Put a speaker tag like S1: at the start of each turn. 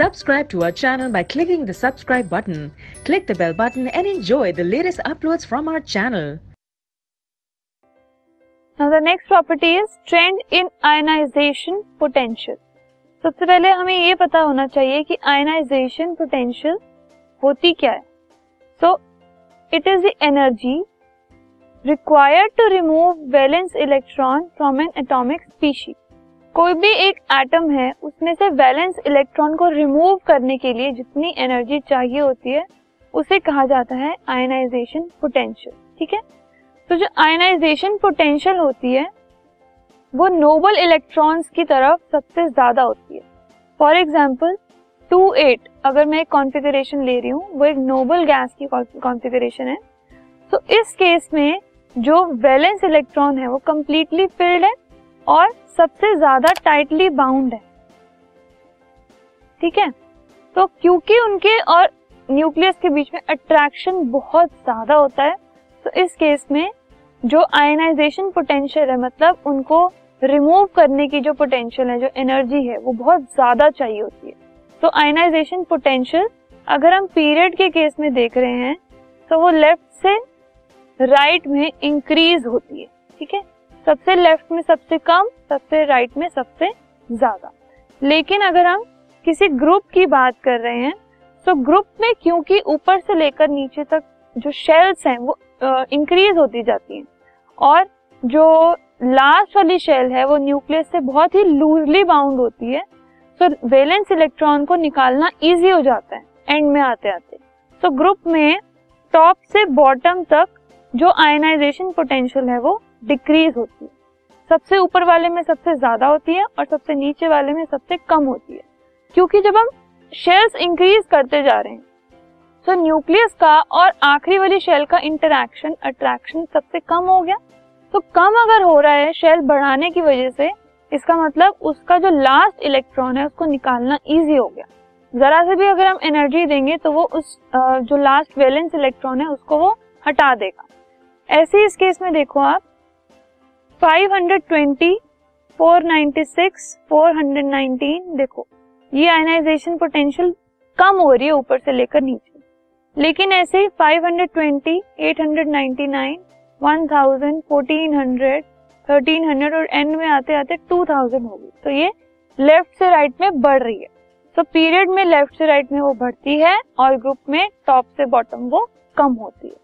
S1: Subscribe to our channel by clicking the subscribe button. Click the bell button and enjoy the latest uploads from our channel.
S2: Now the next property is trend in ionization potential. सबसे पहले हमें ये पता होना चाहिए कि ionization potential होती क्या है so it is the energy required to remove valence electron from an atomic species कोई भी एक एटम है, उसमें से वैलेंस इलेक्ट्रॉन को रिमूव करने के लिए जितनी एनर्जी चाहिए होती है, उसे कहा जाता है आयनाइजेशन पोटेंशियल ठीक है? तो जो आयनाइजेशन पोटेंशियल होती है, वो नोबल इलेक्ट्रॉन्स की तरफ़ सबसे ज़्यादा होती है। फॉर एग्ज़ाम्पल टू एट अगर मैं एक कॉन्फ़िगरेशन ले रही हूँ, वो एक नोबल गैस की कॉन्फ़िगरेशन है। तो इस केस में जो वैलेंस इलेक्ट्रॉन है, वो कम्प्लीटली फिल्ड है। और सबसे ज़्यादा टाइटली बाउंड है। ठीक है? तो क्योंकि उनके और न्यूक्लियस के बीच में अट्रैक्शन बहुत ज़्यादा होता है तो इस केस में जो आयनाइजेशन पोटेंशियल है मतलब उनको रिमूव करने की जो पोटेंशियल है, जो एनर्जी है, वो बहुत ज़्यादा चाहिए होती है। तो आयनाइजेशन पोटेंशियल अगर हम पीरियड के केस में देख रहे हैं तो वो लेफ़्ट से राइट right में इंक्रीज होती है। ठीक है? सबसे लेफ़्ट में सबसे कम, सबसे राइट में सबसे ज़्यादा। लेकिन अगर हम किसी ग्रुप की बात कर रहे हैं तो ग्रुप में क्योंकि ऊपर से लेकर नीचे तक जो शेल्स हैं, वो इंक्रीज होती जाती हैं। और जो लास्ट वाली शेल है, वो न्यूक्लियस से बहुत ही लूजली बाउंड होती है तो वैलेंस इलेक्ट्रॉन को निकालना इजी हो जाता है एंड में आते आते तो ग्रुप में टॉप से बॉटम तक जो आयनाइजेशन पोटेंशियल है, वो डिक्रीज होती है। सबसे ऊपर वाले में सबसे ज़्यादा होती है और सबसे नीचे वाले में सबसे कम होती है। क्योंकि जब हम शेल्स इंक्रीज करते जा रहे हैं तो न्यूक्लियस का और आखिरी वाली शेल का इंटरेक्शन अट्रैक्शन सबसे कम हो गया। तो कम अगर हो रहा है शेल बढ़ाने की वजह से, इसका मतलब उसका जो लास्ट इलेक्ट्रॉन है, उसको निकालना इजी हो गया। जरा से भी अगर हम एनर्जी देंगे तो वो उस जो लास्ट वैलेंस इलेक्ट्रॉन है, उसको वो हटा देगा। ऐसे इस केस में देखो आप 520, 496, 419 देखो ये आयनाइजेशन पोटेंशियल कम हो रही है ऊपर से लेकर नीचे। लेकिन ऐसे ही 520, 899, 1000, 1400, 1300 और एंड में आते आते 2000 होगी तो ये लेफ़्ट से राइट में बढ़ रही है। तो पीरियड में लेफ़्ट से राइट में वो बढ़ती है और ग्रुप में टॉप से बॉटम वो कम होती है।